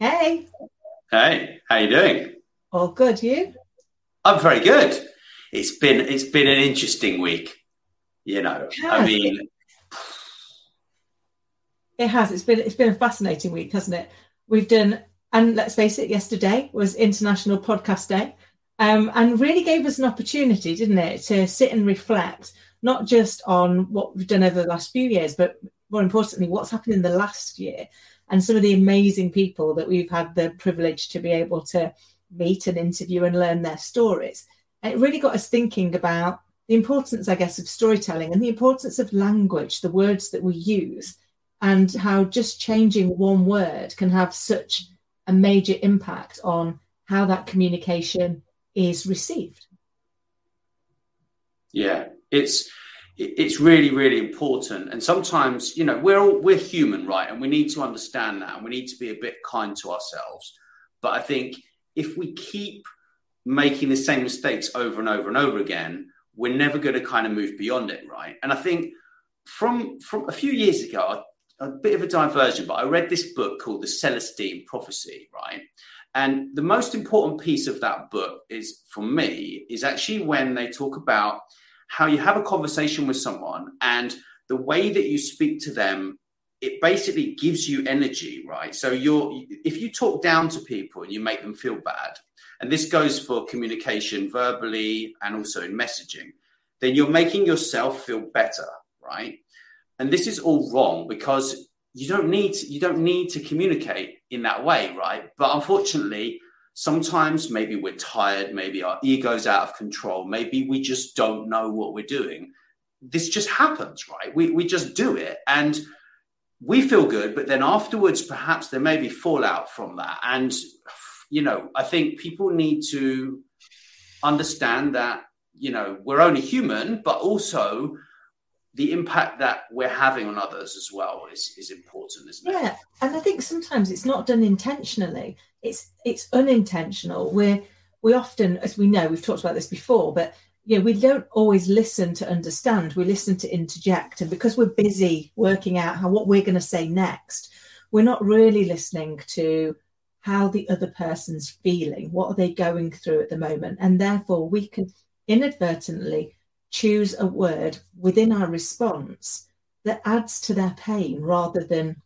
Hey. Hey, how you doing? All good, you? I'm very good. It's been it's been an interesting week. You know, I mean it has. It's been it's been a fascinating week, hasn't it? We've done and let's face it, yesterday was International Podcast Day. Um, and really gave us an opportunity, didn't it, to sit and reflect, not just on what we've done over the last few years, but more importantly, what's happened in the last year and some of the amazing people that we've had the privilege to be able to meet and interview and learn their stories. And it really got us thinking about the importance, I guess, of storytelling and the importance of language, the words that we use, and how just changing one word can have such a major impact on how that communication is received. Yeah, it's it's really really important. And sometimes you know we're all we're human right? And we need to understand that and we need to be a bit kind to ourselves. But i think if we keep making the same mistakes over and over and over again we're never going to kind of move beyond it right? And i think from from a few years ago a bit of a diversion but i read this book called the celestine prophecy right? And the most important piece of that book is, for me, is actually when they talk about how you have a conversation with someone and the way that you speak to them it basically gives you energy right so you're if you talk down to people and you make them feel bad and this goes for communication verbally and also in messaging then you're making yourself feel better right and this is all wrong because you don't need to, you don't need to communicate in that way, right? But unfortunately, sometimes maybe we're tired, maybe our ego's out of control, maybe we just don't know what we're doing. This just happens, right? We we just do it and we feel good, but then afterwards, perhaps there may be fallout from that. And you know, I think people need to understand that you know we're only human, but also the impact that we're having on others as well is, is important, isn't it? Yeah, and I think sometimes it's not done intentionally. It's it's unintentional. We're we often, as we know, we've talked about this before, but you know, we don't always listen to understand. We listen to interject, and because we're busy working out how what we're going to say next, we're not really listening to how the other person's feeling. What are they going through at the moment? And therefore, we can inadvertently choose a word within our response that adds to their pain rather than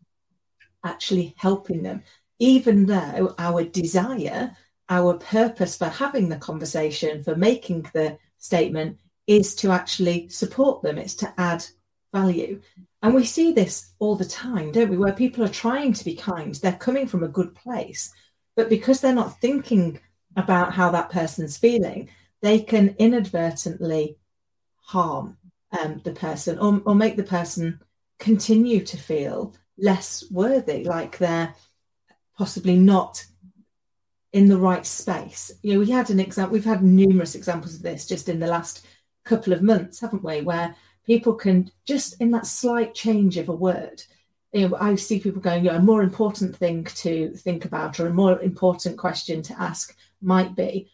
actually helping them, even though our desire, our purpose for having the conversation, for making the statement, is to actually support them, it's to add value. And we see this all the time, don't we? Where people are trying to be kind, they're coming from a good place, but because they're not thinking about how that person's feeling, they can inadvertently harm um, the person or, or make the person continue to feel less worthy, like they're possibly not in the right space. You know, we had an example, we've had numerous examples of this just in the last couple of months, haven't we? Where people can just in that slight change of a word, you know, I see people going, you know, a more important thing to think about or a more important question to ask might be,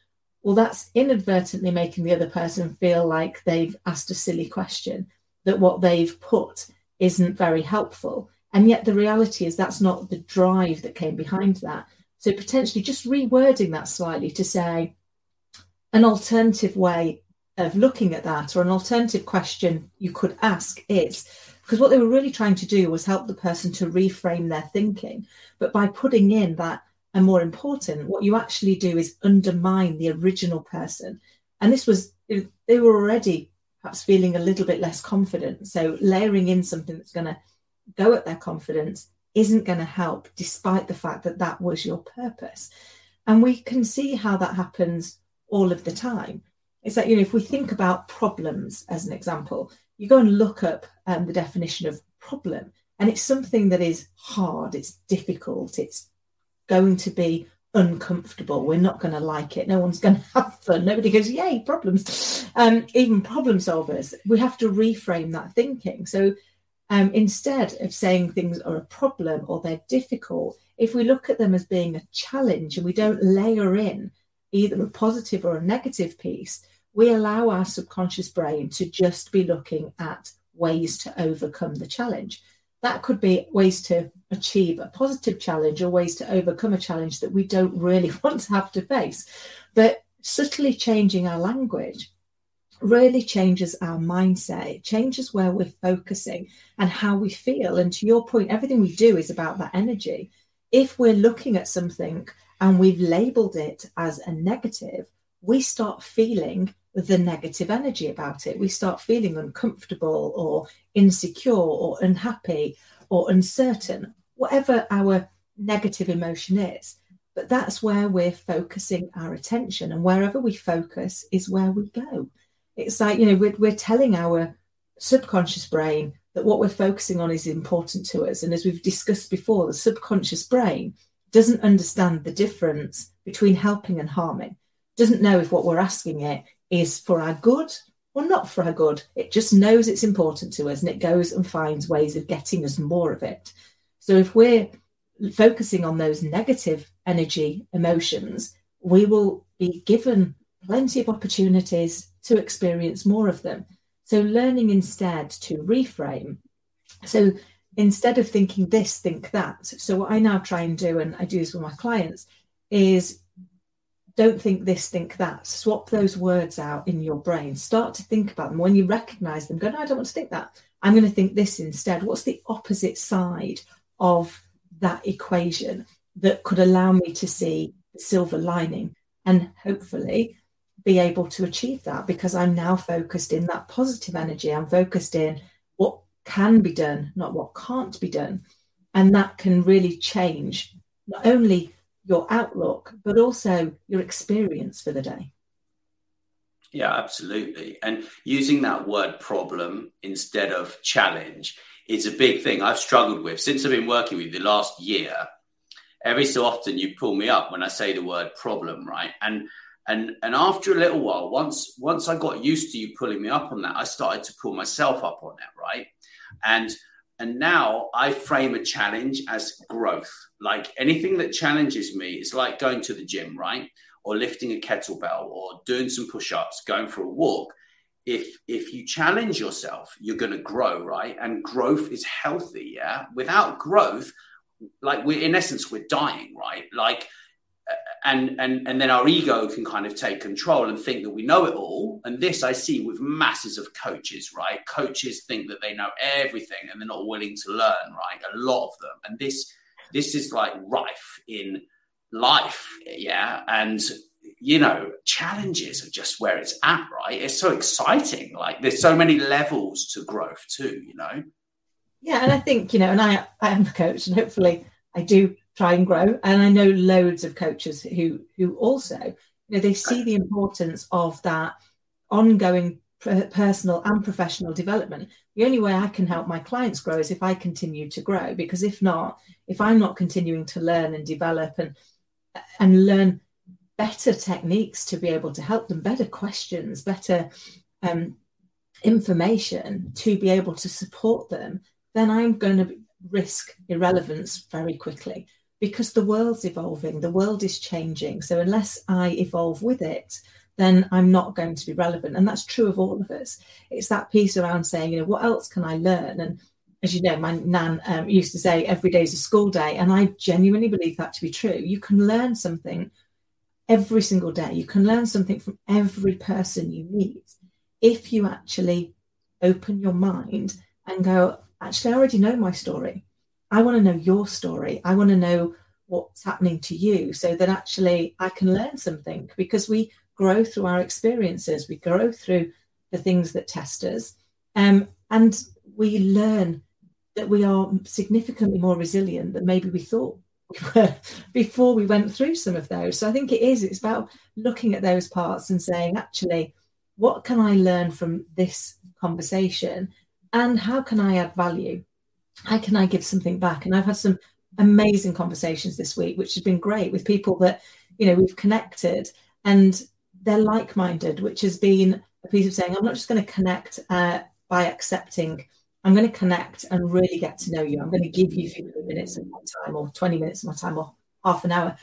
well, that's inadvertently making the other person feel like they've asked a silly question, that what they've put isn't very helpful. And yet the reality is that's not the drive that came behind that. So potentially just rewording that slightly to say an alternative way of looking at that or an alternative question you could ask is because what they were really trying to do was help the person to reframe their thinking. But by putting in that and more important, what you actually do is undermine the original person. And this was, they were already perhaps feeling a little bit less confident. So layering in something that's going to go at their confidence isn't going to help, despite the fact that that was your purpose. And we can see how that happens all of the time. It's like, you know, if we think about problems as an example, you go and look up um, the definition of problem, and it's something that is hard, it's difficult, it's going to be uncomfortable. We're not going to like it. No one's going to have fun. Nobody goes, yay, problems. Um, even problem solvers, we have to reframe that thinking. So um, instead of saying things are a problem or they're difficult, if we look at them as being a challenge and we don't layer in either a positive or a negative piece, we allow our subconscious brain to just be looking at ways to overcome the challenge. That could be ways to achieve a positive challenge or ways to overcome a challenge that we don't really want to have to face. But subtly changing our language really changes our mindset. It changes where we're focusing and how we feel. And to your point, everything we do is about that energy. If we're looking at something and we've labeled it as a negative, we start feeling the negative energy about it. We start feeling uncomfortable or insecure or unhappy or uncertain, whatever our negative emotion is. But that's where we're focusing our attention. And wherever we focus is where we go. It's like, you know, we're, we're telling our subconscious brain that what we're focusing on is important to us. And as we've discussed before, the subconscious brain doesn't understand the difference between helping and harming, doesn't know if what we're asking it is for our good or not for our good. It just knows it's important to us and it goes and finds ways of getting us more of it. So if we're focusing on those negative energy emotions, we will be given plenty of opportunities to experience more of them. So learning instead to reframe. So instead of thinking this, think that. So what I now try and do, and I do this with my clients, is don't think this, think that. Swap those words out in your brain. Start to think about them. When you recognize them, go, no, I don't want to think that. I'm going to think this instead. What's the opposite side of that equation that could allow me to see the silver lining and hopefully be able to achieve that because I'm now focused in that positive energy. I'm focused in what can be done, not what can't be done. And that can really change not only your outlook, but also your experience for the day. Yeah, absolutely. And using that word problem instead of challenge is a big thing I've struggled with since I've been working with you the last year. Every so often you pull me up when I say the word problem, right? And and and after a little while, once once I got used to you pulling me up on that, I started to pull myself up on that, right? And and now I frame a challenge as growth. Like anything that challenges me is like going to the gym, right? Or lifting a kettlebell or doing some push-ups, going for a walk. If if you challenge yourself, you're going to grow, right? And growth is healthy, yeah? Without growth, like we're in essence we're dying, right? Like and and and then our ego can kind of take control and think that we know it all. And this i see with masses of coaches right? Coaches think that they know everything and they're not willing to learn right? A lot of them. And this this is like rife in life yeah? And you know challenges are just where it's at right? It's so exciting. Like there's so many levels to growth too you know? Yeah and i think you know and i i am a coach and hopefully i do try and grow. And I know loads of coaches who who also, you know, they see the importance of that ongoing personal and professional development. The only way I can help my clients grow is if I continue to grow. Because if not, if I'm not continuing to learn and develop and and learn better techniques to be able to help them, better questions, better um, information to be able to support them, then I'm going to risk irrelevance very quickly because the world's evolving, the world is changing. So unless I evolve with it, then I'm not going to be relevant. And that's true of all of us. It's that piece around saying, you know, what else can I learn? And as you know, my nan um, used to say, every day is a school day. And I genuinely believe that to be true. You can learn something every single day. You can learn something from every person you meet if you actually open your mind and go, actually, I already know my story. I want to know your story. I want to know what's happening to you so that actually I can learn something because we grow through our experiences, we grow through the things that test us, um, and we learn that we are significantly more resilient than maybe we thought before we went through some of those. So I think it is, it's about looking at those parts and saying, actually, what can I learn from this conversation? And how can I add value? How can I give something back? And I've had some amazing conversations this week, which has been great with people that, you know, we've connected and they're like minded, which has been a piece of saying, I'm not just going to connect uh, by accepting, I'm going to connect and really get to know you. I'm going to give you 15 minutes of my time or 20 minutes of my time or half an hour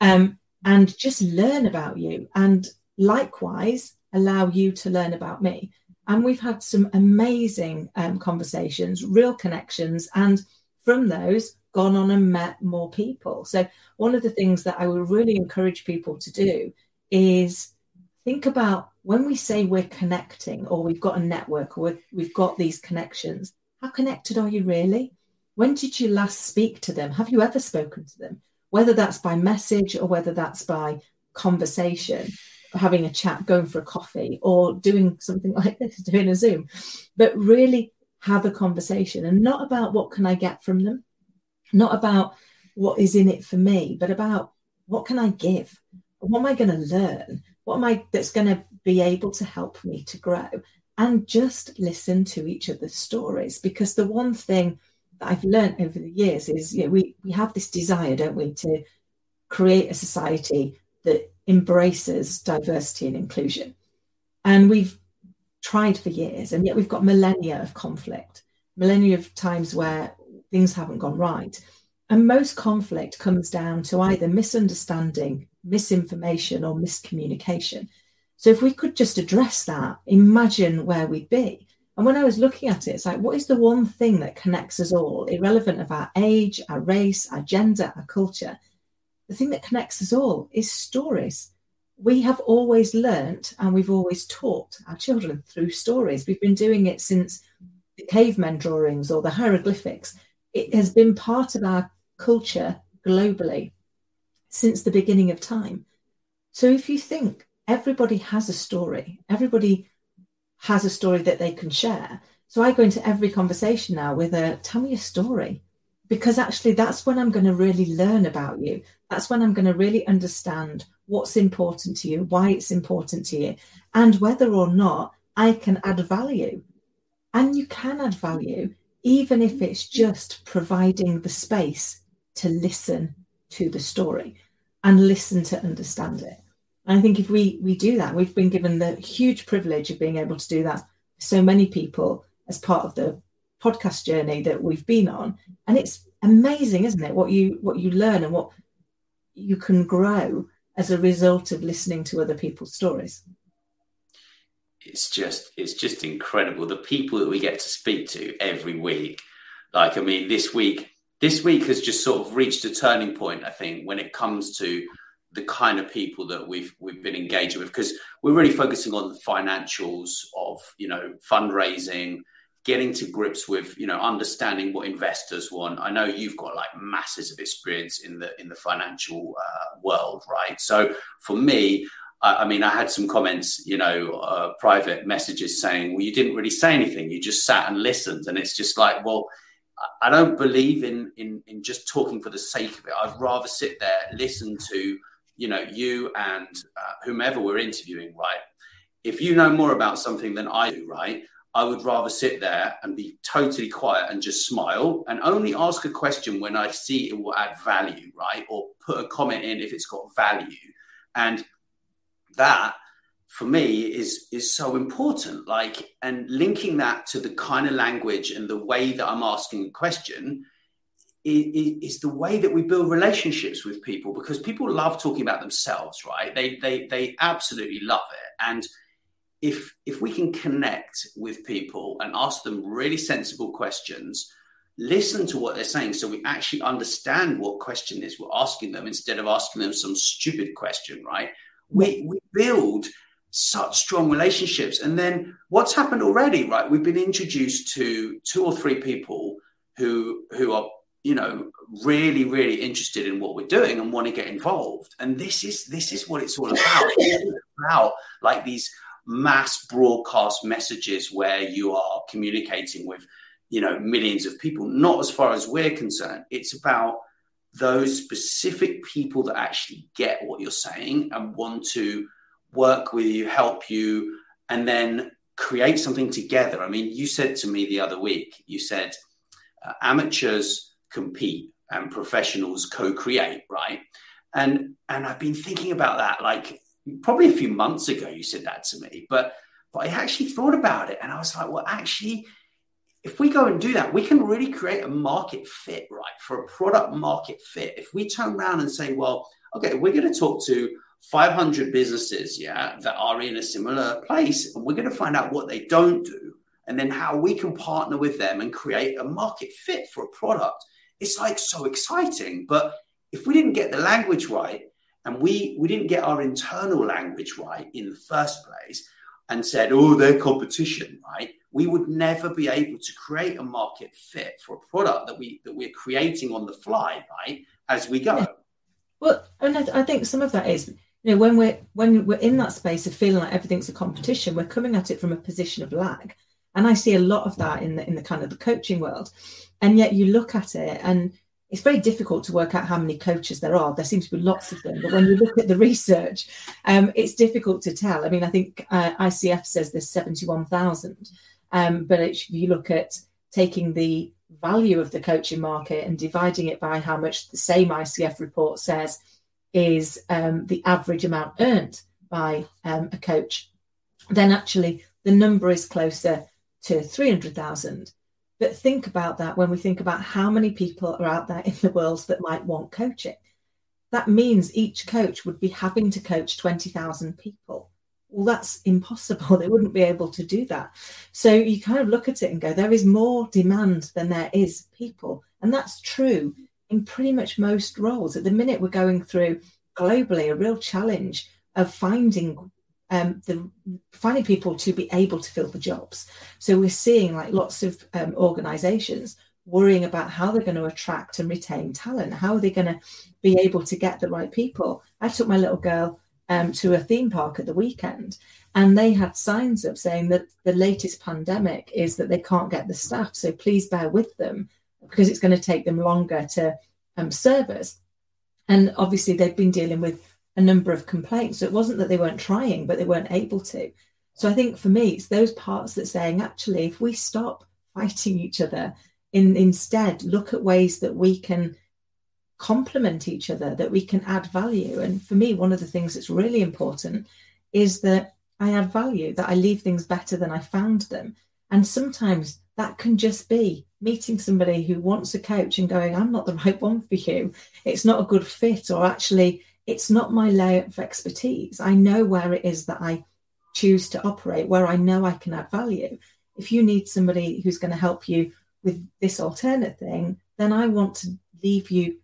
um, and just learn about you. And likewise, allow you to learn about me. And we've had some amazing um, conversations, real connections, and from those, gone on and met more people. So, one of the things that I would really encourage people to do is think about when we say we're connecting or we've got a network or we've got these connections, how connected are you really? When did you last speak to them? Have you ever spoken to them? Whether that's by message or whether that's by conversation having a chat, going for a coffee, or doing something like this, doing a Zoom, but really have a conversation and not about what can I get from them, not about what is in it for me, but about what can I give? What am I going to learn? What am I that's going to be able to help me to grow? And just listen to each other's stories because the one thing that I've learned over the years is you know, we, we have this desire, don't we, to create a society that embraces diversity and inclusion. And we've tried for years, and yet we've got millennia of conflict, millennia of times where things haven't gone right. And most conflict comes down to either misunderstanding, misinformation, or miscommunication. So if we could just address that, imagine where we'd be. And when I was looking at it, it's like, what is the one thing that connects us all, irrelevant of our age, our race, our gender, our culture? The thing that connects us all is stories. We have always learnt and we've always taught our children through stories. We've been doing it since the cavemen drawings or the hieroglyphics. It has been part of our culture globally since the beginning of time. So if you think everybody has a story, everybody has a story that they can share. So I go into every conversation now with a tell me a story because actually that's when I'm going to really learn about you. That's when I'm going to really understand what's important to you, why it's important to you, and whether or not I can add value. And you can add value, even if it's just providing the space to listen to the story and listen to understand it. And I think if we we do that, we've been given the huge privilege of being able to do that. So many people as part of the podcast journey that we've been on. And it's amazing isn't it what you what you learn and what you can grow as a result of listening to other people's stories. It's just it's just incredible. The people that we get to speak to every week. Like i mean this week this week has just sort of reached a turning point i think when it comes to the kind of people that we've we've been engaging with. Because we're really focusing on the financials of you know fundraising getting to grips with you know understanding what investors want. I know you've got like masses of experience in the in the financial uh, world right? So for me I, I, mean i had some comments you know uh, private messages saying well you didn't really say anything. You just sat and listened. And it's just like well i don't believe in in in just talking for the sake of it. I'd rather sit there listen to you know you and uh, whomever we're interviewing right? If you know more about something than i do right I would rather sit there and be totally quiet and just smile and only ask a question when I see it will add value, right? Or put a comment in if it's got value. And that for me is is so important. Like and linking that to the kind of language and the way that I'm asking a question is, is the way that we build relationships with people because people love talking about themselves, right? They they they absolutely love it. And if if we can connect with people and ask them really sensible questions listen to what they're saying so we actually understand what question is we're asking them instead of asking them some stupid question right? We we build such strong relationships. And then what's happened already right? We've been introduced to two or three people who who are you know really really interested in what we're doing and want to get involved. And this is this is what it's all about. It's about like these mass broadcast messages where you are communicating with you know millions of people. Not as far as we're concerned. It's about those specific people that actually get what you're saying and want to work with you help you and then create something together. I mean you said to me the other week you said uh, amateurs compete and professionals co-create, right? And and I've been thinking about that like probably a few months ago. You said that to me, but but I actually thought about it, and I was like, well, actually, if we go and do that, we can really create a market fit, right, for a product market fit. If we turn around and say, well, okay, we're going to talk to 500 businesses, yeah, that are in a similar place, and we're going to find out what they don't do, and then how we can partner with them and create a market fit for a product. It's like so exciting, but if we didn't get the language right, and we we didn't get our internal language right in the first place, and said, "Oh, they're competition," right? We would never be able to create a market fit for a product that we that we're creating on the fly, right, as we go. Well, and I, I think some of that is you know when we're when we're in that space of feeling like everything's a competition we're coming at it from a position of lag and i see a lot of that in the in the kind of the coaching world and yet you look at it and it's very difficult to work out how many coaches there are there seems to be lots of them but when you look at the research um, it's difficult to tell i mean i think uh, icf says there's 71000 um, but if you look at taking the value of the coaching market and dividing it by how much the same icf report says is um, the average amount earned by um, a coach, then actually the number is closer to 300,000. But think about that when we think about how many people are out there in the world that might want coaching. That means each coach would be having to coach 20,000 people. Well, that's impossible. They wouldn't be able to do that. So you kind of look at it and go, there is more demand than there is people. And that's true in pretty much most roles. At the minute, we're going through globally a real challenge of finding um, the finding people to be able to fill the jobs. So we're seeing like lots of um, organisations worrying about how they're going to attract and retain talent. How are they going to be able to get the right people? I took my little girl um, to a theme park at the weekend, and they had signs up saying that the latest pandemic is that they can't get the staff. So please bear with them because it's going to take them longer to um, serve us. And obviously, they've been dealing with a number of complaints. So it wasn't that they weren't trying, but they weren't able to. So I think for me, it's those parts that saying, actually, if we stop fighting each other, in instead look at ways that we can complement each other, that we can add value. And for me, one of the things that's really important is that I add value, that I leave things better than I found them. And sometimes that can just be meeting somebody who wants a coach and going, I'm not the right one for you. It's not a good fit, or actually, it's not my layer of expertise. I know where it is that I choose to operate, where I know I can add value. If you need somebody who's going to help you with this alternate thing, then I want to leave you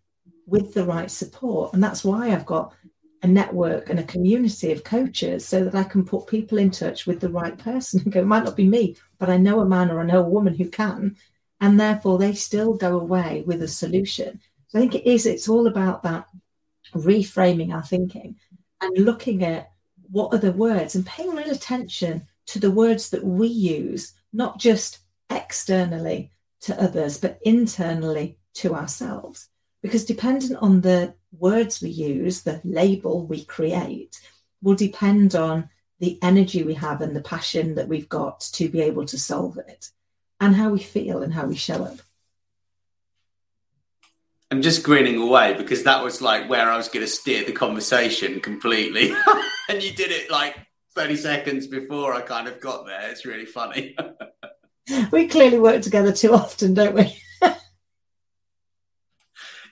with the right support. And that's why I've got a network and a community of coaches so that I can put people in touch with the right person and go, it might not be me, but I know a man or I know a woman who can. And therefore they still go away with a solution. So I think it is, it's all about that reframing our thinking and looking at what are the words and paying real attention to the words that we use, not just externally to others, but internally to ourselves. Because dependent on the words we use, the label we create, will depend on the energy we have and the passion that we've got to be able to solve it and how we feel and how we show up. I'm just grinning away because that was like where I was going to steer the conversation completely. and you did it like 30 seconds before I kind of got there. It's really funny. we clearly work together too often, don't we?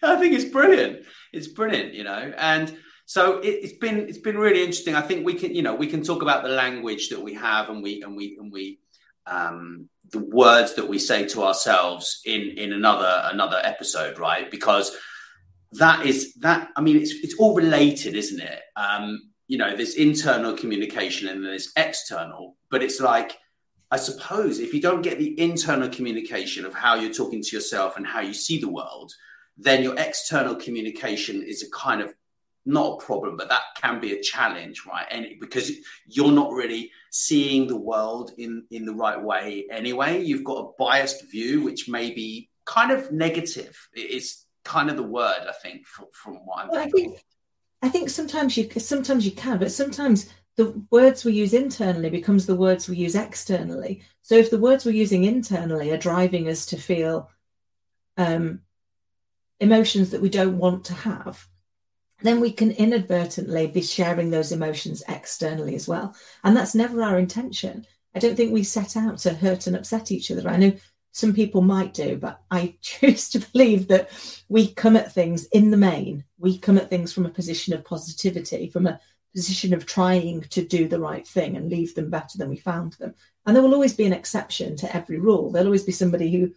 I think it's brilliant it's brilliant, you know. And so it, has been it's been really interesting. I think we can you know we can talk about the language that we have and we and we and we um, the words that we say to ourselves in in another another episode, right? Because that is that. I mean, it's it's all related, isn't it? Um, you know, there's internal communication and then there's external, but it's like I suppose if you don't get the internal communication of how you're talking to yourself and how you see the world, then your external communication is a kind of not a problem, but that can be a challenge, right? And because you're not really seeing the world in in the right way anyway, you've got a biased view, which may be kind of negative. It's kind of the word I think from, from what I'm well, thinking. I think, I think sometimes you sometimes you can, but sometimes the words we use internally becomes the words we use externally. So if the words we're using internally are driving us to feel um, emotions that we don't want to have, then we can inadvertently be sharing those emotions externally as well. And that's never our intention. I don't think we set out to hurt and upset each other. I know some people might do, but I choose to believe that we come at things in the main, we come at things from a position of positivity, from a position of trying to do the right thing and leave them better than we found them. And there will always be an exception to every rule. There'll always be somebody who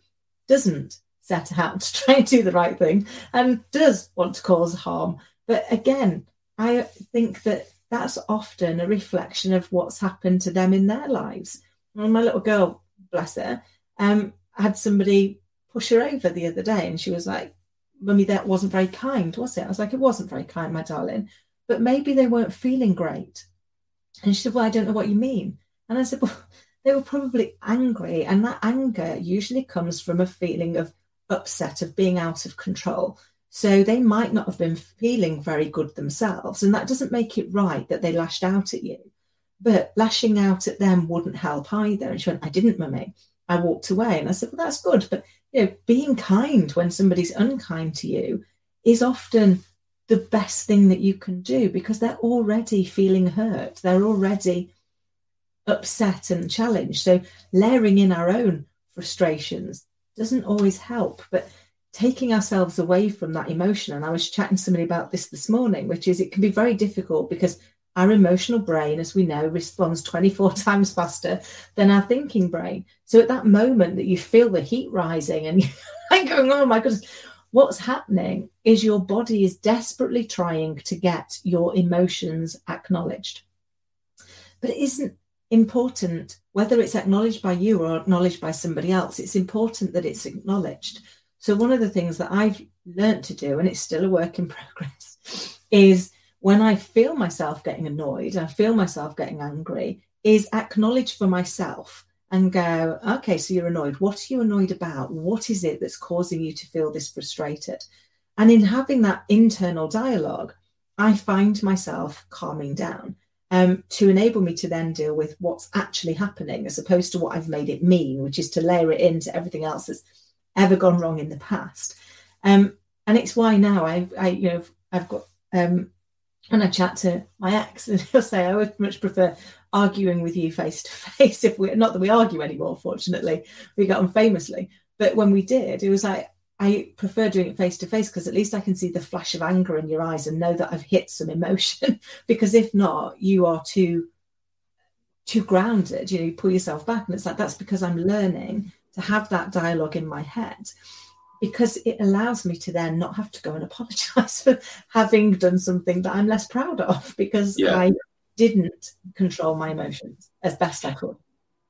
doesn't set out to try and do the right thing and does want to cause harm. But again, I think that that's often a reflection of what's happened to them in their lives. And my little girl, bless her, um, had somebody push her over the other day and she was like, Mummy, that wasn't very kind, was it? I was like, It wasn't very kind, my darling but maybe they weren't feeling great. And she said, Well, I don't know what you mean. And I said, Well, they were probably angry. And that anger usually comes from a feeling of upset, of being out of control. So they might not have been feeling very good themselves. And that doesn't make it right that they lashed out at you. But lashing out at them wouldn't help either. And she went, I didn't, mummy. I walked away. And I said, Well, that's good. But you know, being kind when somebody's unkind to you is often the best thing that you can do because they're already feeling hurt. They're already upset and challenged. So layering in our own frustrations doesn't always help, but taking ourselves away from that emotion. And I was chatting to somebody about this this morning, which is it can be very difficult because our emotional brain, as we know, responds 24 times faster than our thinking brain. So at that moment that you feel the heat rising and you're going, oh my goodness, what's happening is your body is desperately trying to get your emotions acknowledged. But it isn't important whether it's acknowledged by you or acknowledged by somebody else. It's important that it's acknowledged. So, one of the things that I've learned to do, and it's still a work in progress, is when I feel myself getting annoyed, I feel myself getting angry, is acknowledge for myself and go, okay, so you're annoyed. What are you annoyed about? What is it that's causing you to feel this frustrated? And in having that internal dialogue, I find myself calming down um, to enable me to then deal with what's actually happening as opposed to what I've made it mean, which is to layer it into everything else that's ever gone wrong in the past. Um, and it's why now I've, I, you know, I've got, um, and I chat to my ex, and he'll say, I would much prefer arguing with you face to face if we're not that we argue anymore fortunately we got on famously but when we did it was like i prefer doing it face to face because at least i can see the flash of anger in your eyes and know that i've hit some emotion because if not you are too too grounded you know you pull yourself back and it's like that's because i'm learning to have that dialogue in my head because it allows me to then not have to go and apologize for having done something that i'm less proud of because yeah. i didn't control my emotions as best I could.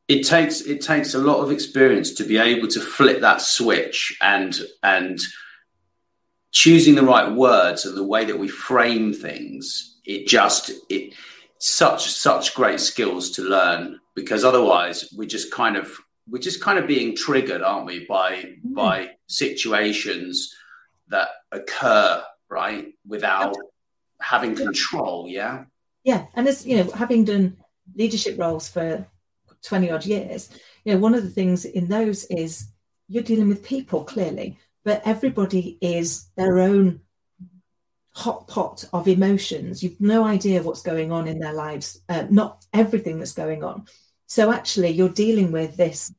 It takes it takes a lot of experience to be able to flip that switch and and choosing the right words and the way that we frame things. It just it such such great skills to learn because otherwise we just kind of we're just kind of being triggered, aren't we, by mm. by situations that occur right without having control. Yeah yeah and as you know having done leadership roles for 20 odd years you know one of the things in those is you're dealing with people clearly but everybody is their own hot pot of emotions you've no idea what's going on in their lives uh, not everything that's going on so actually you're dealing with this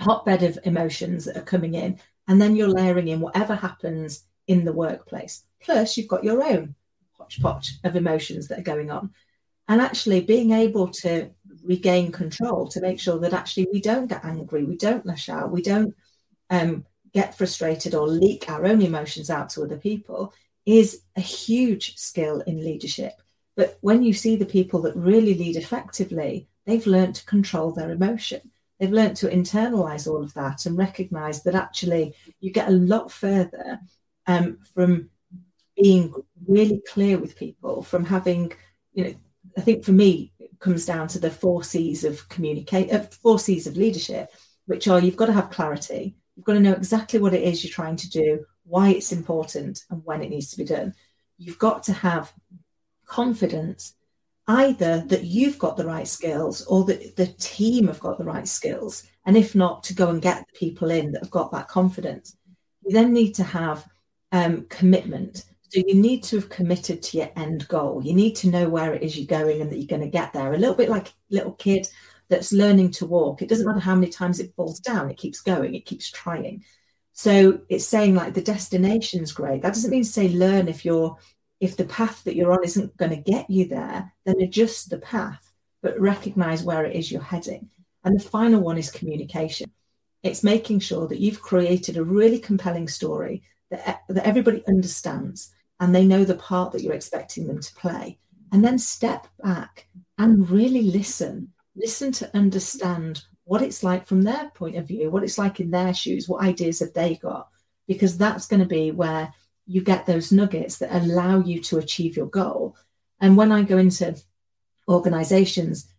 hotbed of emotions that are coming in and then you're layering in whatever happens in the workplace plus you've got your own hodgepodge of emotions that are going on. And actually being able to regain control to make sure that actually we don't get angry, we don't lash out, we don't um, get frustrated or leak our own emotions out to other people is a huge skill in leadership. But when you see the people that really lead effectively, they've learned to control their emotion. They've learned to internalize all of that and recognize that actually you get a lot further um, from being really clear with people, from having, you know, I think for me, it comes down to the four C's of communicate, uh, four C's of leadership, which are you've got to have clarity, you've got to know exactly what it is you're trying to do, why it's important, and when it needs to be done. You've got to have confidence, either that you've got the right skills or that the team have got the right skills. And if not, to go and get the people in that have got that confidence. You then need to have um, commitment. So you need to have committed to your end goal. You need to know where it is you're going and that you're going to get there. A little bit like a little kid that's learning to walk. It doesn't matter how many times it falls down, it keeps going, it keeps trying. So it's saying like the destination's great. That doesn't mean to say learn if you're if the path that you're on isn't going to get you there, then adjust the path, but recognize where it is you're heading. And the final one is communication. It's making sure that you've created a really compelling story that, that everybody understands and they know the part that you're expecting them to play. And then step back and really listen. Listen to understand what it's like from their point of view, what it's like in their shoes, what ideas have they got? Because that's going to be where you get those nuggets that allow you to achieve your goal. And when I go into organizations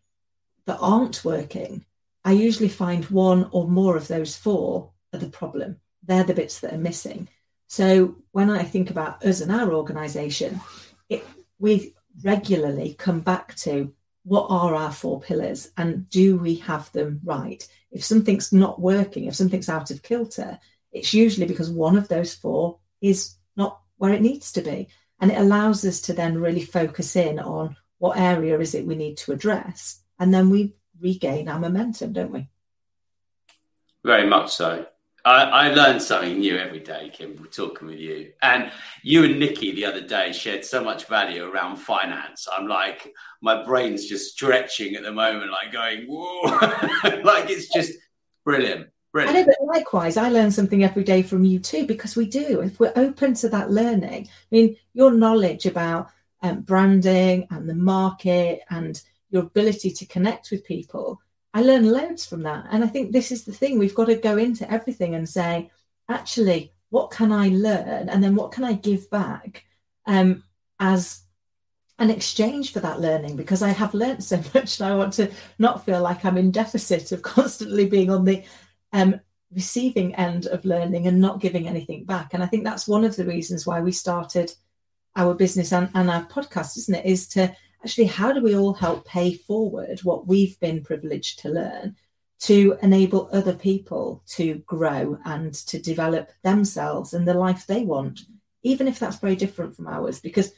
that aren't working, I usually find one or more of those four are the problem. They're the bits that are missing. So when I think about us and our organization, it, we regularly come back to what are our four pillars and do we have them right? If something's not working, if something's out of kilter, it's usually because one of those four is not where it needs to be. And it allows us to then really focus in on what area is it we need to address. And then we regain our momentum, don't we? Very much so. I, I learn something new every day, Kim, talking with you. And you and Nikki the other day shared so much value around finance. I'm like, my brain's just stretching at the moment, like going, whoa, like it's just brilliant. Brilliant. I know, but likewise, I learn something every day from you too, because we do. If we're open to that learning, I mean, your knowledge about um, branding and the market and your ability to connect with people I learn loads from that. And I think this is the thing we've got to go into everything and say, actually, what can I learn? And then what can I give back um, as an exchange for that learning? Because I have learned so much and I want to not feel like I'm in deficit of constantly being on the um, receiving end of learning and not giving anything back. And I think that's one of the reasons why we started our business and, and our podcast, isn't it? Is to actually, how do we all help pay forward what we've been privileged to learn to enable other people to grow and to develop themselves and the life they want, even if that's very different from ours? Because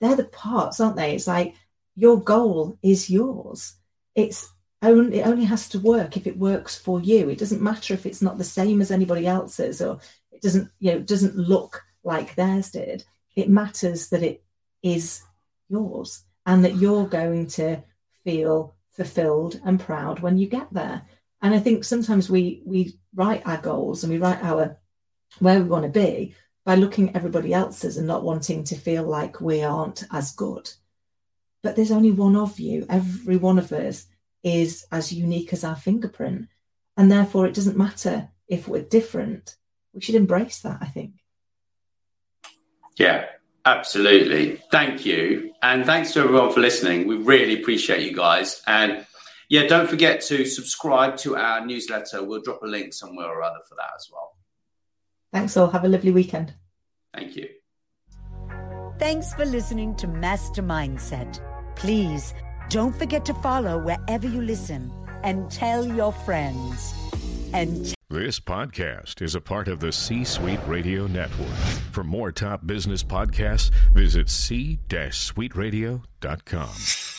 they're the parts, aren't they? It's like your goal is yours. It's only it only has to work if it works for you. It doesn't matter if it's not the same as anybody else's or it doesn't, you know, doesn't look like theirs did. It matters that it is yours and that you're going to feel fulfilled and proud when you get there. And I think sometimes we we write our goals and we write our where we want to be by looking at everybody else's and not wanting to feel like we aren't as good. But there's only one of you. Every one of us is as unique as our fingerprint. And therefore, it doesn't matter if we're different. We should embrace that, I think. Yeah, Absolutely. Thank you. And thanks to everyone for listening. We really appreciate you guys. And yeah, don't forget to subscribe to our newsletter. We'll drop a link somewhere or other for that as well. Thanks all. Have a lovely weekend. Thank you. Thanks for listening to Master Mindset. Please don't forget to follow wherever you listen and tell your friends. And this podcast is a part of the C Suite Radio Network. For more top business podcasts, visit c-suiteradio.com.